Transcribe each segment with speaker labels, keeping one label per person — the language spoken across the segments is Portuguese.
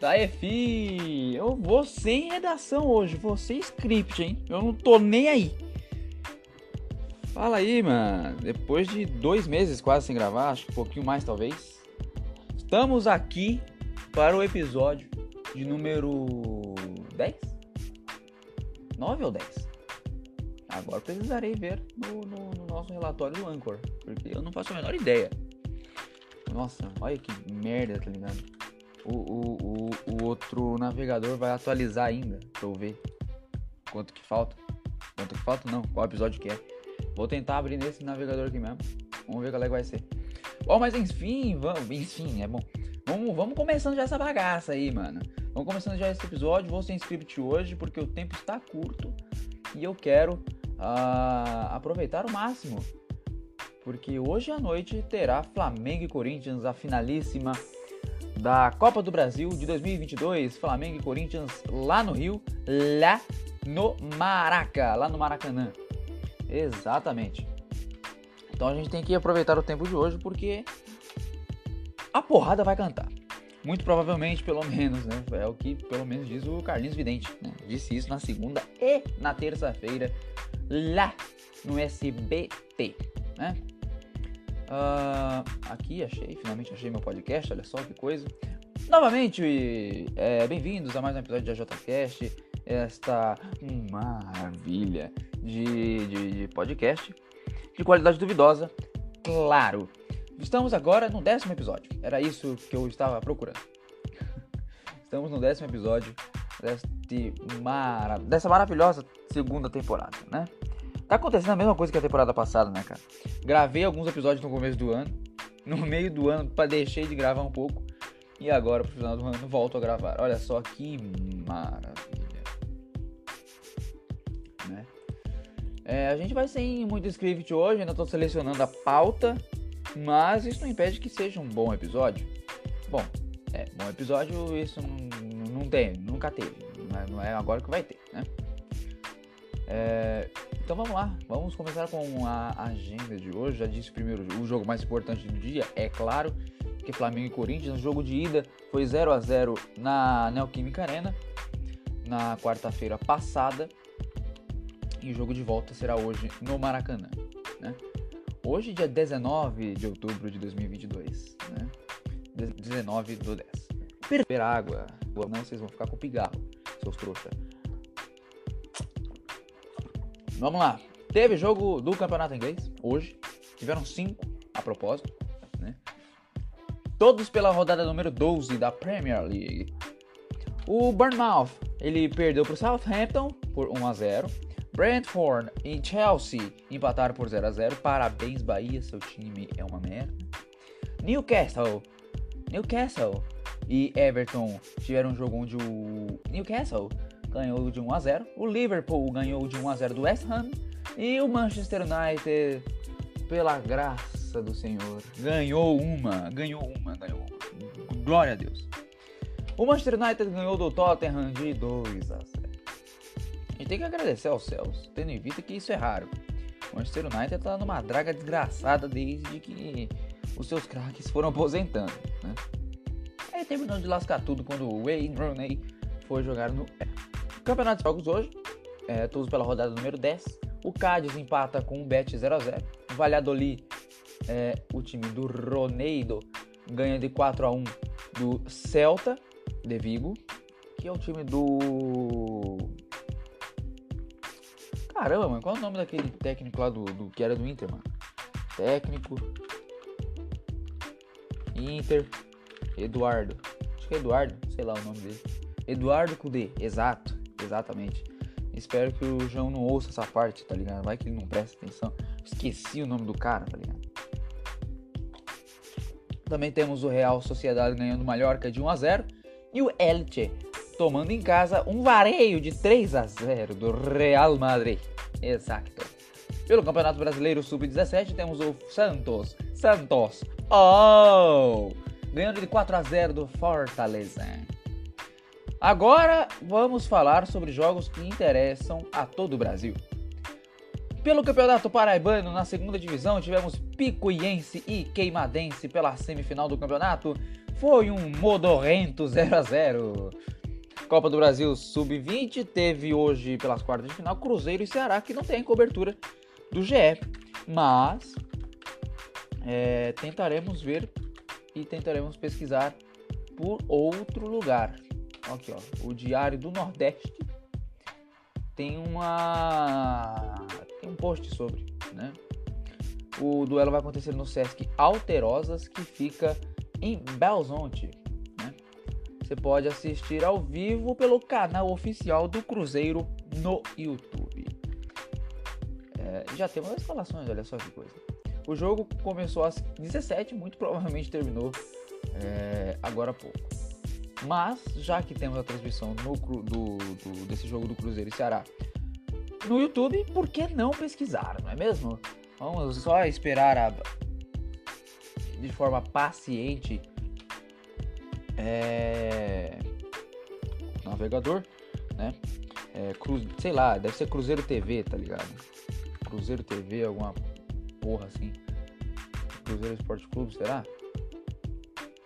Speaker 1: Tá fi. Eu vou sem redação hoje, vou sem script, hein? Eu não tô nem aí. Fala aí, mano. Depois de dois meses quase sem gravar, acho que um pouquinho mais talvez. Estamos aqui para o episódio de número 10? 9 ou 10? Agora precisarei ver no, no, no nosso relatório do Anchor, porque eu não faço a menor ideia. Nossa, olha que merda, tá ligado? O, o, o, o outro navegador vai atualizar ainda pra eu ver quanto que falta. Quanto que falta? Não, qual episódio que é. Vou tentar abrir nesse navegador aqui mesmo. Vamos ver qual é que vai ser. Bom, mas enfim, vamos, enfim, é bom. Vamos, vamos começando já essa bagaça aí, mano. Vamos começando já esse episódio. Vou sem script hoje porque o tempo está curto e eu quero uh, aproveitar o máximo. Porque hoje à noite terá Flamengo e Corinthians, a finalíssima da Copa do Brasil de 2022. Flamengo e Corinthians lá no Rio, lá no Maraca, lá no Maracanã. Exatamente. Então a gente tem que aproveitar o tempo de hoje porque a porrada vai cantar. Muito provavelmente, pelo menos, né? É o que pelo menos diz o Carlinhos Vidente. Né? Disse isso na segunda e na terça-feira, lá no SBT, né? Uh, aqui achei, finalmente achei meu podcast, olha só que coisa. Novamente, é, bem-vindos a mais um episódio de AJCast, esta maravilha de, de, de podcast de qualidade duvidosa, claro. Estamos agora no décimo episódio, era isso que eu estava procurando. Estamos no décimo episódio deste mara... dessa maravilhosa segunda temporada, né? Tá acontecendo a mesma coisa que a temporada passada, né, cara? Gravei alguns episódios no começo do ano. No meio do ano, deixei de gravar um pouco. E agora, pro final do ano, volto a gravar. Olha só que maravilha. Né? É, a gente vai sem muito script hoje, ainda tô selecionando a pauta. Mas isso não impede que seja um bom episódio. Bom, é, bom episódio isso não, não tem, nunca teve. Não é, não é agora que vai ter, né? É, então vamos lá, vamos começar com a agenda de hoje. Já disse primeiro o jogo mais importante do dia, é claro, que Flamengo e Corinthians. O jogo de ida foi 0 a 0 na Neoquímica Arena na quarta-feira passada. E o jogo de volta será hoje no Maracanã, né? Hoje, dia 19 de outubro de 2022, né? 19 do 10. Perder água, não vocês vão ficar com pigarro, seus trouxas. Vamos lá. Teve jogo do Campeonato Inglês hoje. Tiveram cinco a propósito. Né? Todos pela rodada número 12 da Premier League. O Bournemouth ele perdeu para o Southampton por 1 a 0. Brentford e Chelsea empataram por 0 a 0. Parabéns Bahia, seu time é uma merda. Newcastle, Newcastle e Everton tiveram um jogo onde o Newcastle ganhou de 1 a 0. O Liverpool ganhou de 1 a 0 do West Ham e o Manchester United, pela graça do Senhor, ganhou uma, ganhou uma, ganhou uma. Glória a Deus. O Manchester United ganhou do Tottenham de 2 a 0. A gente tem que agradecer aos céus, tendo em vista que isso é raro. O Manchester United tá numa draga desgraçada desde que os seus craques foram aposentando, né? Aí terminou de lascar tudo quando o Wayne Rooney foi jogar no Campeonato de Jogos hoje, é, todos pela rodada número 10. O Cádiz empata com o Bet 0x0. O Valladolid, é, o time do Roneido, ganha de 4 a 1 do Celta de Vigo, que é o time do. Caramba, mano, qual é o nome daquele técnico lá do, do que era do Inter, mano? Técnico. Inter. Eduardo. Acho que é Eduardo, sei lá o nome dele. Eduardo Cudê, exato. Exatamente. Espero que o João não ouça essa parte, tá ligado? Vai que ele não presta atenção. Esqueci o nome do cara, tá ligado? Também temos o Real Sociedade ganhando Mallorca de 1 a 0 e o Elche tomando em casa um vareio de 3 a 0 do Real Madrid. Exato. Pelo Campeonato Brasileiro Sub-17 temos o Santos. Santos. Oh! Ganhando de 4 a 0 do Fortaleza. Agora vamos falar sobre jogos que interessam a todo o Brasil. Pelo Campeonato Paraibano, na segunda divisão, tivemos Picuiense e Queimadense pela semifinal do campeonato. Foi um modorrento 0 a 0 Copa do Brasil Sub-20 teve hoje pelas quartas de final Cruzeiro e Ceará que não tem cobertura do GE, mas é, tentaremos ver e tentaremos pesquisar por outro lugar. Aqui, ó, o Diário do Nordeste tem uma tem um post sobre, né? O duelo vai acontecer no Sesc Alterosas, que fica em Belzonte, você pode assistir ao vivo pelo canal oficial do Cruzeiro no YouTube. É, já temos as instalações, olha só que coisa. O jogo começou às 17, muito provavelmente terminou é, agora há pouco. Mas, já que temos a transmissão no, do, do, desse jogo do Cruzeiro e Ceará no YouTube, por que não pesquisar, não é mesmo? Vamos só esperar a, de forma paciente é, navegador, né? É, cru, sei lá, deve ser Cruzeiro TV, tá ligado? Cruzeiro TV, alguma porra assim. Cruzeiro Esporte Clube, será?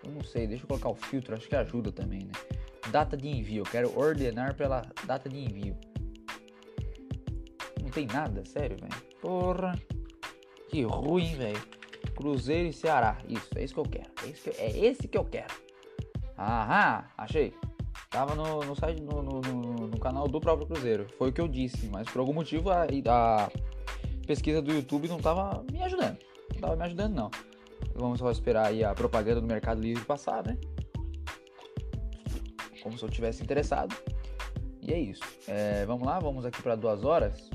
Speaker 1: Eu não sei, deixa eu colocar o filtro, acho que ajuda também, né? Data de envio, eu quero ordenar pela data de envio. Não tem nada, sério, velho. Porra. Que ruim, velho. Cruzeiro e Ceará. Isso, é isso que eu quero. É, isso que, é esse que eu quero. Aham, achei. Tava no, no site, no, no, no, canal do próprio Cruzeiro. Foi o que eu disse, mas por algum motivo a, a pesquisa do YouTube não tava me ajudando. Não tava me ajudando, não. Vamos só esperar aí a propaganda do Mercado Livre passar, né? Como se eu tivesse interessado. E é isso. É, vamos lá, vamos aqui para duas horas.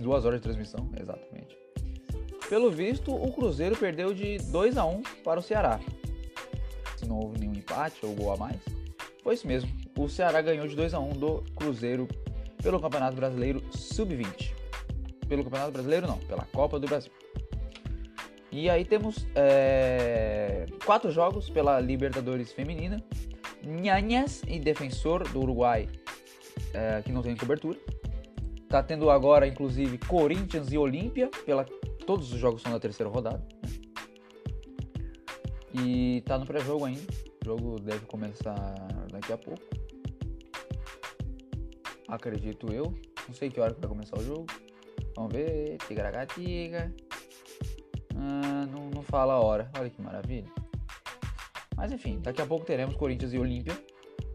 Speaker 1: Duas horas de transmissão, exatamente. Pelo visto, o Cruzeiro perdeu de 2 a 1 para o Ceará se não houve nenhum empate ou gol a mais. Foi isso mesmo. O Ceará ganhou de 2 a 1 do Cruzeiro pelo Campeonato Brasileiro Sub-20. Pelo Campeonato Brasileiro não, pela Copa do Brasil. E aí temos é, quatro jogos pela Libertadores Feminina. Nhanhas e Defensor do Uruguai, é, que não tem cobertura. Tá tendo agora, inclusive, Corinthians e Olímpia. Pela... Todos os jogos são da terceira rodada. E tá no pré-jogo ainda. O jogo deve começar daqui a pouco. Acredito eu. Não sei que hora que vai começar o jogo. Vamos ver. Tigaragatiga. Ah, não, não fala a hora. Olha que maravilha. Mas enfim, daqui a pouco teremos Corinthians e Olímpia.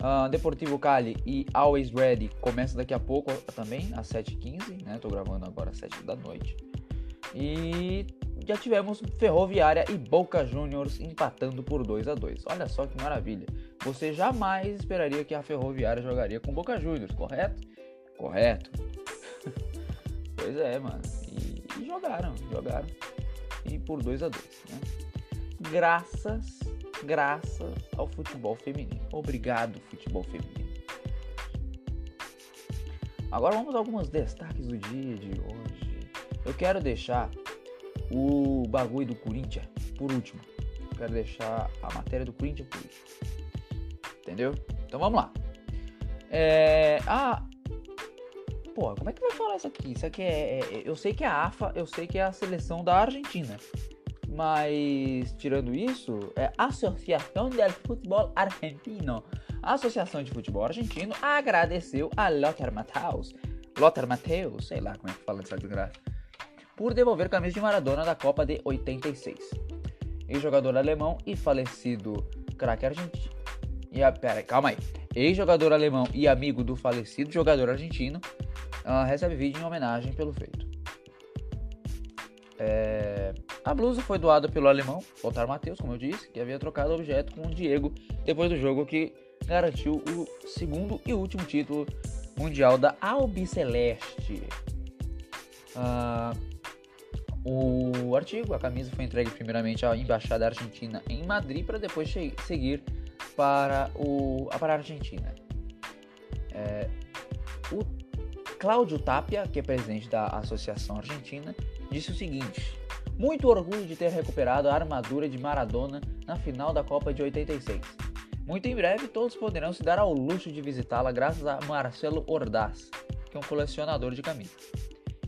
Speaker 1: Uh, Deportivo Cali e Always Ready começa daqui a pouco também, às 7h15, né? Tô gravando agora às 7 da noite. E já tivemos Ferroviária e Boca Juniors empatando por 2 a 2 Olha só que maravilha. Você jamais esperaria que a Ferroviária jogaria com Boca Juniors, correto? Correto. pois é, mano. E, e, jogaram, jogaram. E por 2 a 2 né? Graças, graças ao futebol feminino. Obrigado, futebol feminino. Agora vamos a alguns destaques do dia de hoje. Eu quero deixar o bagulho do Corinthians por último. Quero deixar a matéria do Corinthians por último. Entendeu? Então vamos lá. É. Ah. Pô, como é que vai falar isso aqui? Isso aqui é, é, Eu sei que é a AFA, eu sei que é a seleção da Argentina. Mas, tirando isso, é Associação del Futebol Argentino. A Associação de Futebol Argentino agradeceu a Lothar Matheus. Lothar Matheus, sei lá como é que fala dessa desgraça por devolver camisa de Maradona da Copa de 86. Ex-jogador alemão e falecido craque argentino. E a, pera, calma aí. Ex-jogador alemão e amigo do falecido jogador argentino uh, recebe vídeo em homenagem pelo feito. É... A blusa foi doada pelo alemão Lothar Matheus, como eu disse, que havia trocado o objeto com o Diego depois do jogo que garantiu o segundo e último título mundial da Albiceleste. Uh, o artigo, a camisa foi entregue primeiramente à embaixada argentina em Madrid para depois seguir para, o, para a Argentina. É, o Cláudio Tapia, que é presidente da Associação Argentina, disse o seguinte: Muito orgulho de ter recuperado a armadura de Maradona na final da Copa de 86. Muito em breve todos poderão se dar ao luxo de visitá-la graças a Marcelo Ordaz, que é um colecionador de camisas.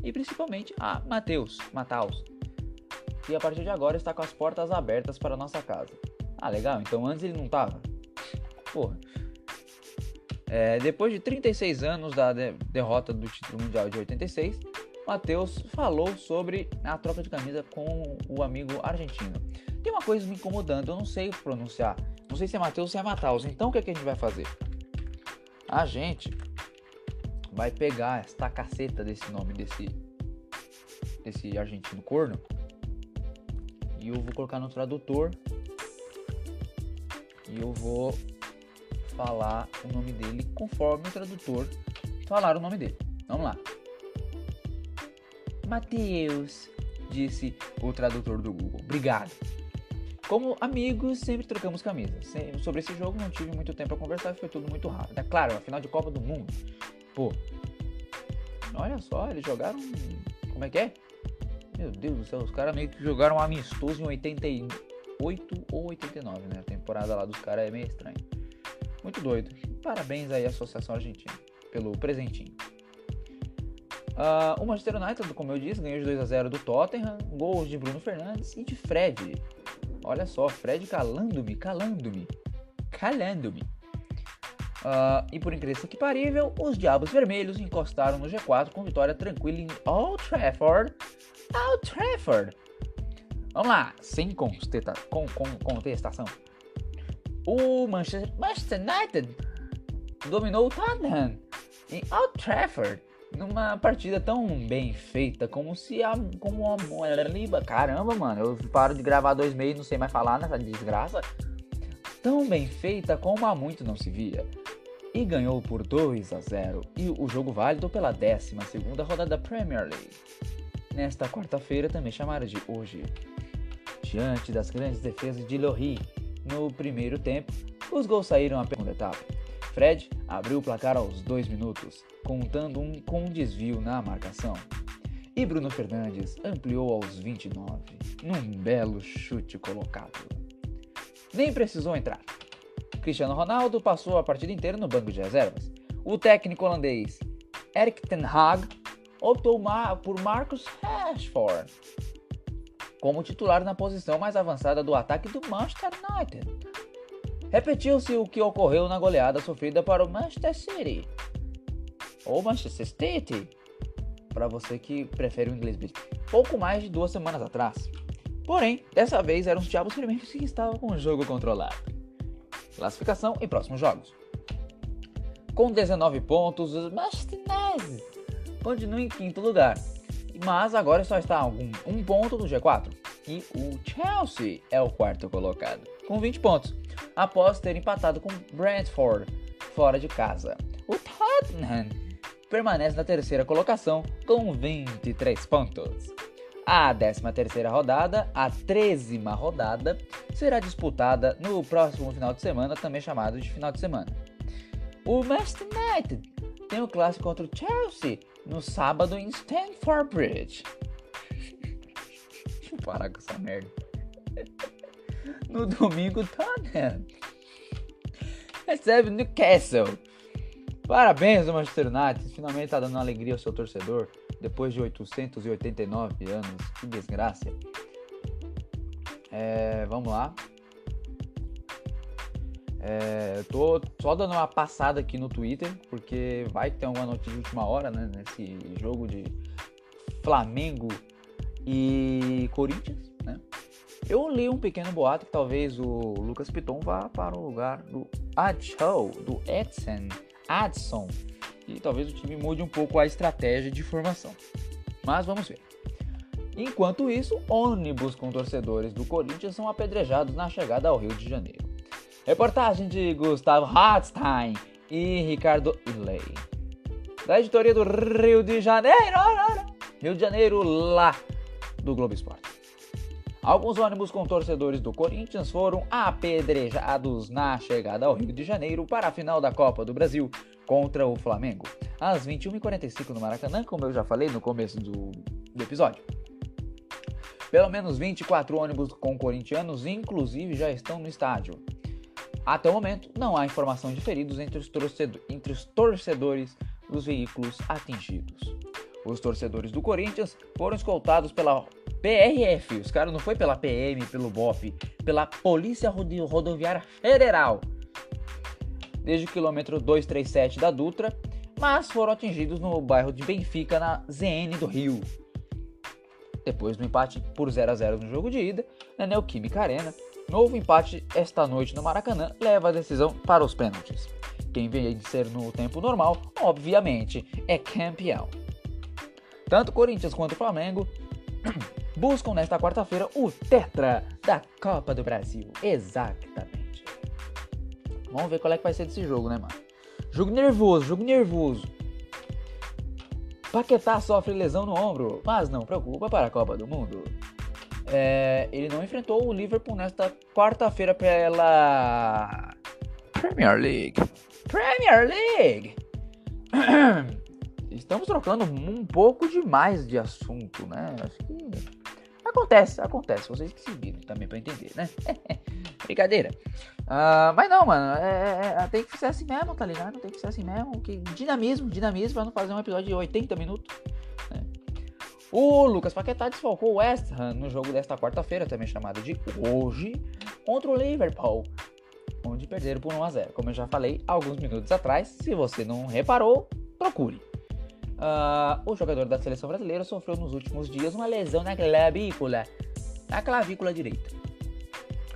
Speaker 1: e principalmente a Matheus, Mataus, que a partir de agora está com as portas abertas para a nossa casa. Ah, legal, então antes ele não tava. Porra. É, depois de 36 anos da de derrota do título mundial de 86, Matheus falou sobre a troca de camisa com o amigo argentino. Tem uma coisa me incomodando, eu não sei pronunciar. Não sei se é Matheus ou se é Mataus. Então o que, é que a gente vai fazer? A gente vai pegar esta caceta desse nome desse desse argentino corno e eu vou colocar no tradutor e eu vou falar o nome dele conforme o tradutor falar o nome dele. Vamos lá. Mateus, disse o tradutor do Google. Obrigado. Como amigos, sempre trocamos camisas. Sobre esse jogo não tive muito tempo a conversar, foi tudo muito rápido. É claro, afinal de Copa do Mundo. Pô, olha só, eles jogaram. Como é que é? Meu Deus do céu, os caras meio que jogaram amistoso em 88 ou 89, né? A temporada lá dos caras é meio estranha. Muito doido. Parabéns aí à Associação Argentina pelo presentinho. Uh, o Manchester United, como eu disse, ganhou de 2 a 0 do Tottenham, gols de Bruno Fernandes e de Fred. Olha só, Fred calando-me, calando-me, calando-me. Uh, e por incrível que parível, os Diabos Vermelhos encostaram no G4 com vitória tranquila em Old Trafford. Old Trafford. Vamos lá, sem contestação. O Manchester, United dominou o Tottenham em Old Trafford numa partida tão bem feita como se a como a caramba mano eu paro de gravar dois meses não sei mais falar nessa desgraça. Tão bem feita como há muito não se via. E ganhou por 2 a 0 e o jogo válido pela 12 segunda rodada da Premier League. Nesta quarta-feira também chamaram de hoje. Diante das grandes defesas de Lohri no primeiro tempo os gols saíram apenas segunda etapa Fred abriu o placar aos dois minutos contando um, com um desvio na marcação. E Bruno Fernandes ampliou aos 29, num belo chute colocado. Nem precisou entrar. Cristiano Ronaldo passou a partida inteira no banco de reservas. O técnico holandês Erik ten Hag optou por Marcus Rashford como titular na posição mais avançada do ataque do Manchester United. Repetiu-se o que ocorreu na goleada sofrida para o Manchester City, ou Manchester City, para você que prefere o inglês pouco mais de duas semanas atrás. Porém, dessa vez eram os Diabos Vermelhos que estavam com o jogo controlado. Classificação e próximos jogos. Com 19 pontos, os United continuam em quinto lugar, mas agora só está a um, um ponto do G4. E o Chelsea é o quarto colocado, com 20 pontos, após ter empatado com Brentford fora de casa. O Tottenham permanece na terceira colocação com 23 pontos. A 13ª rodada, a 13 rodada, será disputada no próximo final de semana, também chamado de final de semana. O Manchester United tem o clássico contra o Chelsea no sábado em Stamford Bridge. Deixa eu parar com essa merda. No domingo, Tottenham recebe Newcastle Parabéns, Manchester United. Finalmente está dando alegria ao seu torcedor depois de 889 anos. Que desgraça. É, vamos lá. É, tô só dando uma passada aqui no Twitter, porque vai ter uma notícia de última hora, né? Nesse jogo de Flamengo e Corinthians, né? Eu li um pequeno boato que talvez o Lucas Piton vá para o lugar do Adchow, do Edson Adson e talvez o time mude um pouco a estratégia de formação. Mas vamos ver. Enquanto isso, ônibus com torcedores do Corinthians são apedrejados na chegada ao Rio de Janeiro. Reportagem de Gustavo Hartstein e Ricardo Illey. Da editoria do Rio de Janeiro, Rio de Janeiro, lá do Globo Esporte. Alguns ônibus com torcedores do Corinthians foram apedrejados na chegada ao Rio de Janeiro para a final da Copa do Brasil contra o Flamengo, às 21h45 no Maracanã, como eu já falei no começo do, do episódio. Pelo menos 24 ônibus com corintianos, inclusive, já estão no estádio. Até o momento, não há informação de feridos entre os, torcedor, entre os torcedores dos veículos atingidos. Os torcedores do Corinthians foram escoltados pela PRF, os caras não foi pela PM, pelo BOP, pela Polícia Rodoviária Federal, desde o quilômetro 237 da Dutra, mas foram atingidos no bairro de Benfica, na ZN do Rio. Depois do empate por 0 a 0 no jogo de ida, na Neoquímica Arena, novo empate esta noite no Maracanã leva a decisão para os pênaltis. Quem vencer no tempo normal, obviamente, é campeão. Tanto Corinthians quanto Flamengo buscam nesta quarta-feira o Tetra da Copa do Brasil. Exatamente. Vamos ver qual é que vai ser desse jogo, né, mano? Jogo nervoso, jogo nervoso. Paquetá sofre lesão no ombro, mas não preocupa para a Copa do Mundo. É, ele não enfrentou o Liverpool nesta quarta-feira pela Premier League. Premier League! estamos trocando um pouco demais de assunto, né? Acho que acontece, acontece. Vocês que se viram também pra entender, né? Brincadeira. Uh, mas não, mano, é, é, é, tem que ser assim mesmo, tá ligado? Tem que ser assim mesmo. Que dinamismo, dinamismo pra não fazer um episódio de 80 minutos. Né? O Lucas Paquetá desfalcou o West Ham no jogo desta quarta-feira, também chamado de hoje, contra o Liverpool, onde perderam por 1 a 0 Como eu já falei alguns minutos atrás, se você não reparou, procure. Uh, o jogador da seleção brasileira sofreu nos últimos dias uma lesão na clavícula, na clavícula direita.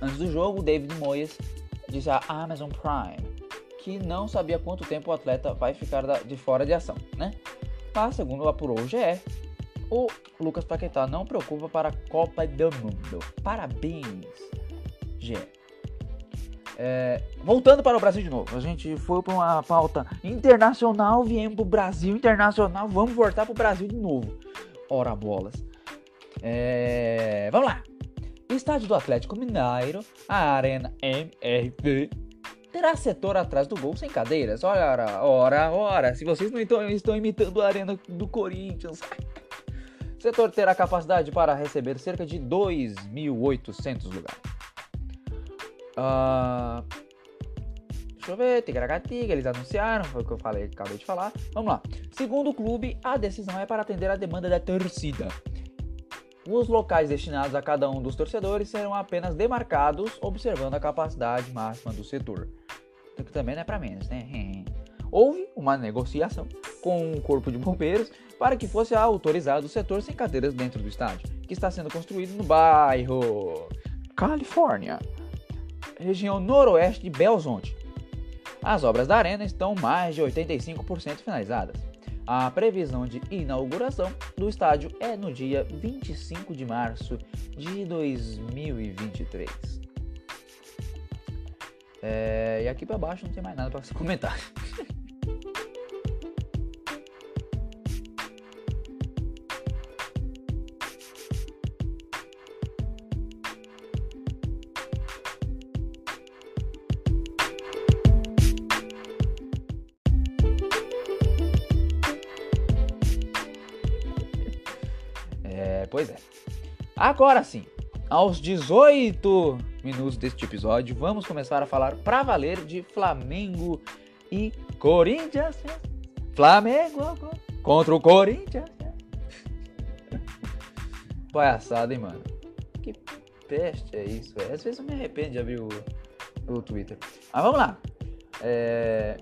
Speaker 1: Antes do jogo, David Moyes disse à Amazon Prime que não sabia quanto tempo o atleta vai ficar de fora de ação, né? Mas, segundo apurou o GE, o Lucas Paquetá não preocupa para a Copa do Mundo. Parabéns, GE. É, voltando para o Brasil de novo, a gente foi para uma pauta internacional, viemos para o Brasil internacional, vamos voltar para o Brasil de novo. Ora bolas. É, vamos lá. Estádio do Atlético Mineiro, a Arena MRV, terá setor atrás do gol sem cadeiras. Ora, ora, ora. Se vocês não estão, estão imitando a Arena do Corinthians. O setor terá capacidade para receber cerca de 2.800 lugares. Uh, deixa eu ver, Tigragatiga, eles anunciaram, foi o que eu falei, acabei de falar. Vamos lá. Segundo o clube, a decisão é para atender a demanda da torcida. Os locais destinados a cada um dos torcedores serão apenas demarcados, observando a capacidade máxima do setor. Que também não é para menos, né? Houve uma negociação com o Corpo de Bombeiros para que fosse autorizado o setor sem cadeiras dentro do estádio, que está sendo construído no bairro Califórnia região noroeste de Belzonte. As obras da arena estão mais de 85% finalizadas. A previsão de inauguração do estádio é no dia 25 de março de 2023. É, e aqui para baixo não tem mais nada para comentar. Pois é. Agora sim, aos 18 minutos deste episódio, vamos começar a falar pra valer de Flamengo e Corinthians. Flamengo contra o Corinthians. Palhaçada, hein, mano? Que peste é isso, velho? Às vezes eu me arrependo de abrir o, o Twitter. Mas vamos lá. É...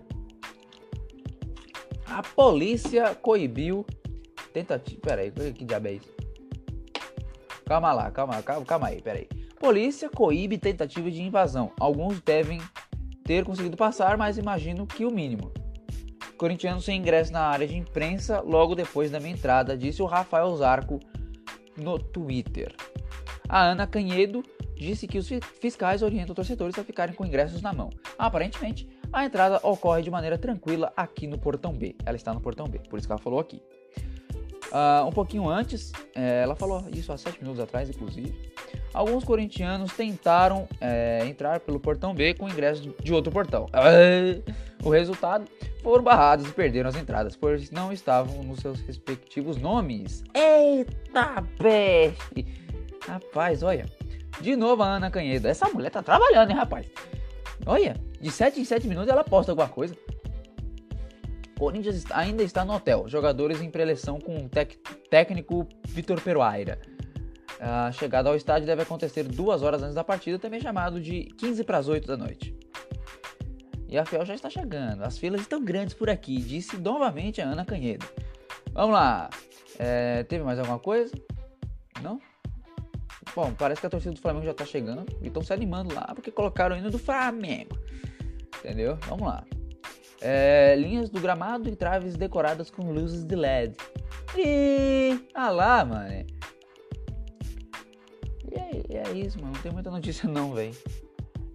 Speaker 1: A polícia coibiu tentativa. Pera aí, que diabo é isso? Calma lá, calma, calma, calma aí, peraí. Polícia coíbe tentativa de invasão. Alguns devem ter conseguido passar, mas imagino que o mínimo. Corintiano sem ingresso na área de imprensa logo depois da minha entrada, disse o Rafael Zarco no Twitter. A Ana Canhedo disse que os fiscais orientam torcedores a ficarem com ingressos na mão. Aparentemente, a entrada ocorre de maneira tranquila aqui no Portão B. Ela está no Portão B, por isso que ela falou aqui. Uh, um pouquinho antes, é, ela falou isso há sete minutos atrás, inclusive. Alguns corintianos tentaram é, entrar pelo portão B com ingresso de outro portão. O resultado foram barrados e perderam as entradas, pois não estavam nos seus respectivos nomes. Eita peste! Rapaz, olha. De novo a Ana Canhedo. Essa mulher tá trabalhando, hein, rapaz? Olha, de 7 em 7 minutos ela posta alguma coisa. Corinthians ainda está no hotel. Jogadores em preleção com o técnico Vitor Peruaira. A chegada ao estádio deve acontecer duas horas antes da partida, também chamado de 15 para as 8 da noite. E a Fiel já está chegando. As filas estão grandes por aqui, disse novamente a Ana Canhedo. Vamos lá. É, teve mais alguma coisa? Não? Bom, parece que a torcida do Flamengo já está chegando e estão se animando lá porque colocaram o hino do Flamengo. Entendeu? Vamos lá. É, linhas do gramado e traves decoradas com luzes de LED. E ah lá, mano. E é, é isso, mano. Não tem muita notícia não, velho.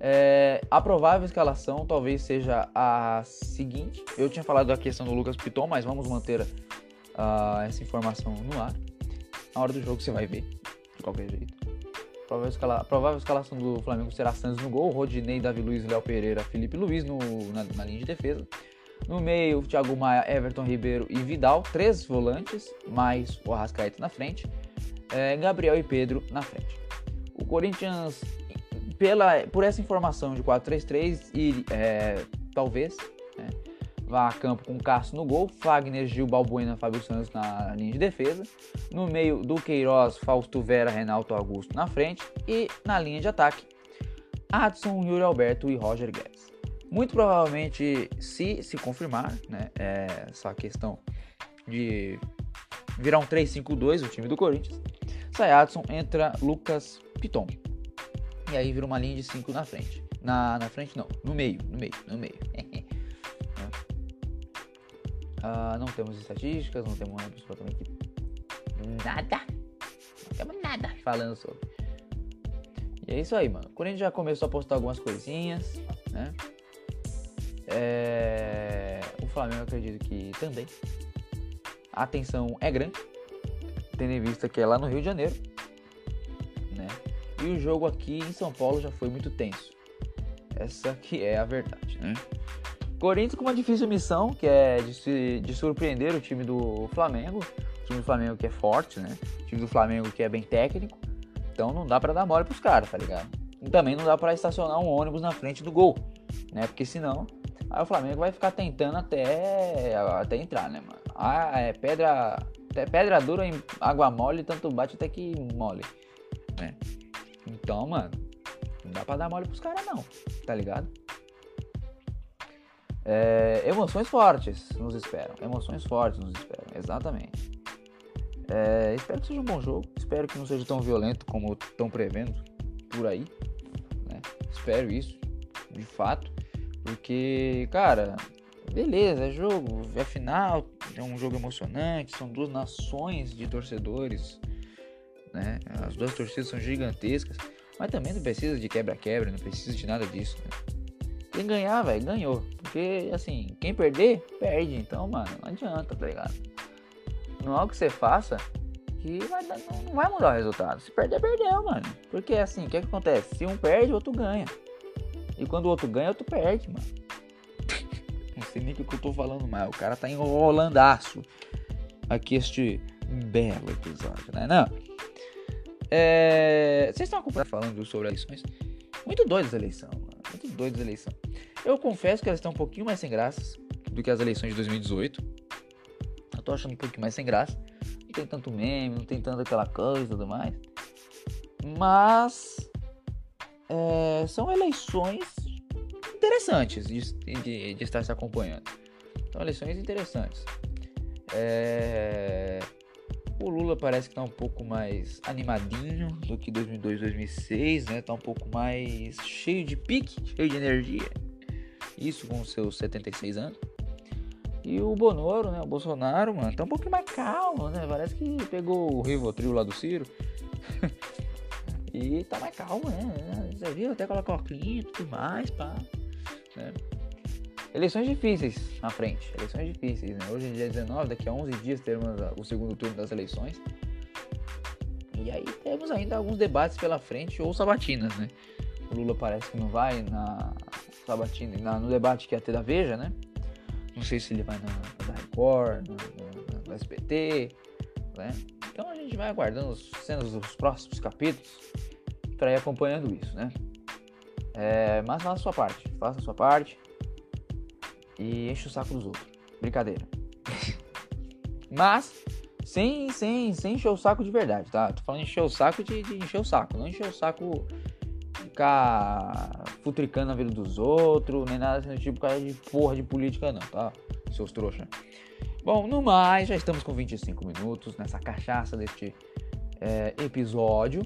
Speaker 1: É, a provável escalação talvez seja a seguinte. Eu tinha falado da questão do Lucas Piton, mas vamos manter uh, essa informação no ar. Na hora do jogo você vai ver, de qualquer jeito. Provável, escala, a provável escalação do Flamengo será Santos no gol, Rodinei, Davi Luiz, Léo Pereira, Felipe Luiz no, na, na linha de defesa. No meio, Thiago Maia, Everton Ribeiro e Vidal, três volantes, mais o Arrascaeta na frente, é, Gabriel e Pedro na frente. O Corinthians, pela, por essa informação de 4-3-3 e é, talvez vá a campo com Cássio no gol, Fagner, Gil, Balbuena, Fábio Santos na linha de defesa, no meio do Queiroz, Fausto Vera, Renato Augusto na frente e na linha de ataque, Adson, Yuri Alberto e Roger Guedes. Muito provavelmente, se se confirmar né, é, essa questão de virar um 3-5-2 o time do Corinthians, sai Adson, entra Lucas Piton. E aí vira uma linha de 5 na frente. Na, na frente não, no meio, no meio, no meio. Uh, não temos estatísticas, não temos absolutamente nada. Não temos nada falando sobre. E é isso aí, mano. O Corinthians já começou a postar algumas coisinhas, né? É... O Flamengo eu acredito que também. A atenção é grande, tendo em vista que é lá no Rio de Janeiro, né? E o jogo aqui em São Paulo já foi muito tenso. Essa que é a verdade, né? Corinthians com uma difícil missão, que é de, se, de surpreender o time do Flamengo. O time do Flamengo que é forte, né? O time do Flamengo que é bem técnico. Então não dá para dar mole pros caras, tá ligado? E também não dá para estacionar um ônibus na frente do gol, né? Porque senão Aí o Flamengo vai ficar tentando até, até entrar, né, mano? Ah, é pedra, é pedra dura em água mole, tanto bate até que mole, né? Então, mano, não dá pra dar mole pros caras não, tá ligado? É, emoções fortes nos esperam, emoções fortes nos esperam, exatamente. É, espero que seja um bom jogo, espero que não seja tão violento como estão prevendo por aí, né? Espero isso, de fato. Porque, cara, beleza, é jogo, é final, é um jogo emocionante, são duas nações de torcedores, né? As duas torcidas são gigantescas, mas também não precisa de quebra-quebra, não precisa de nada disso, né? Quem ganhar, velho, ganhou. Porque, assim, quem perder, perde. Então, mano, não adianta, tá ligado? Não é algo que você faça que vai dar, não, vai mudar o resultado. Se perder, perdeu, mano. Porque, assim, o que, é que acontece? Se um perde, o outro ganha. E quando o outro ganha, o outro perde, mano. Não sei nem o que eu tô falando mais. O cara tá enrolandaço aqui este belo episódio, né? Não. É... Vocês estão acompanhando falando sobre eleições? Muito doido eleição, mano. Muito doido eleição. Eu confesso que elas estão um pouquinho mais sem graça do que as eleições de 2018. Eu tô achando um pouquinho mais sem graça. Não tem tanto meme, não tem tanta aquela coisa e tudo mais. Mas é, são eleições interessantes de, de, de, estar se acompanhando. São eleições interessantes. É, o Lula parece que está um pouco mais animadinho do que 2002, 2006, né? Tá um pouco mais cheio de pique, cheio de energia. Isso com seus 76 anos. E o Bonoro, né? O Bolsonaro, mano, tá um pouco mais calmo, né? Parece que pegou o Rivotril lá do Ciro. E tá mais calmo, né? Você viu? Até colocar óculos e tudo mais, pá. Né? Eleições difíceis na frente. Eleições difíceis, né? Hoje é dia 19, daqui a 11 dias teremos o segundo turno das eleições. E aí temos ainda alguns debates pela frente ou sabatinas, né? O Lula parece que não vai na sabatina, na, no debate que ia ter da Veja, né? Não sei se ele vai na, na Record, no, no SBT, né? Então a gente vai aguardando as cenas dos próximos capítulos para ir acompanhando isso, né? É, mas faça a sua parte, faça a sua parte e enche o saco dos outros. Brincadeira. Mas, sem, sem, sem encher o saco de verdade, tá? Tô falando encher o saco de, de encher o saco, não encher o saco ficar futricando a vida dos outros, nem nada desse tipo, cara de porra de política, não, tá? Seus trouxas. Bom, no mais, já estamos com 25 minutos nessa cachaça deste é, episódio.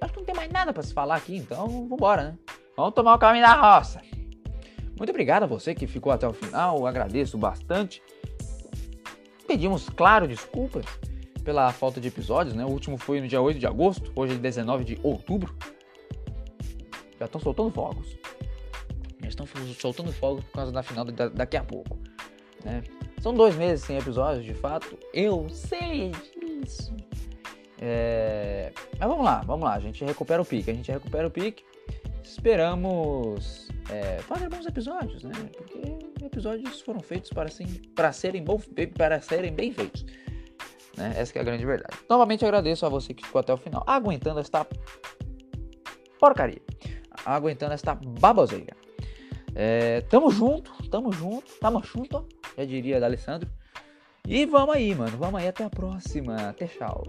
Speaker 1: Acho que não tem mais nada para se falar aqui, então vambora, né? Vamos tomar o caminho da roça. Muito obrigado a você que ficou até o final, agradeço bastante. Pedimos, claro, desculpas pela falta de episódios, né? O último foi no dia 8 de agosto, hoje é 19 de outubro. Já estão soltando fogos. Já estão soltando fogos por causa da final daqui a pouco. Né? São dois meses sem episódios, de fato. Eu sei disso. É... Mas vamos lá, vamos lá. A gente recupera o pique. A gente recupera o pique. Esperamos é, fazer bons episódios, né? Porque episódios foram feitos para, para, serem, bom, para serem bem feitos. Né? Essa é a grande verdade. Novamente agradeço a você que ficou até o final, aguentando esta porcaria aguentando esta baboseira. É, tamo junto, tamo junto, tamo junto, já diria da Alessandro. E vamos aí, mano. Vamos aí, até a próxima. Até tchau.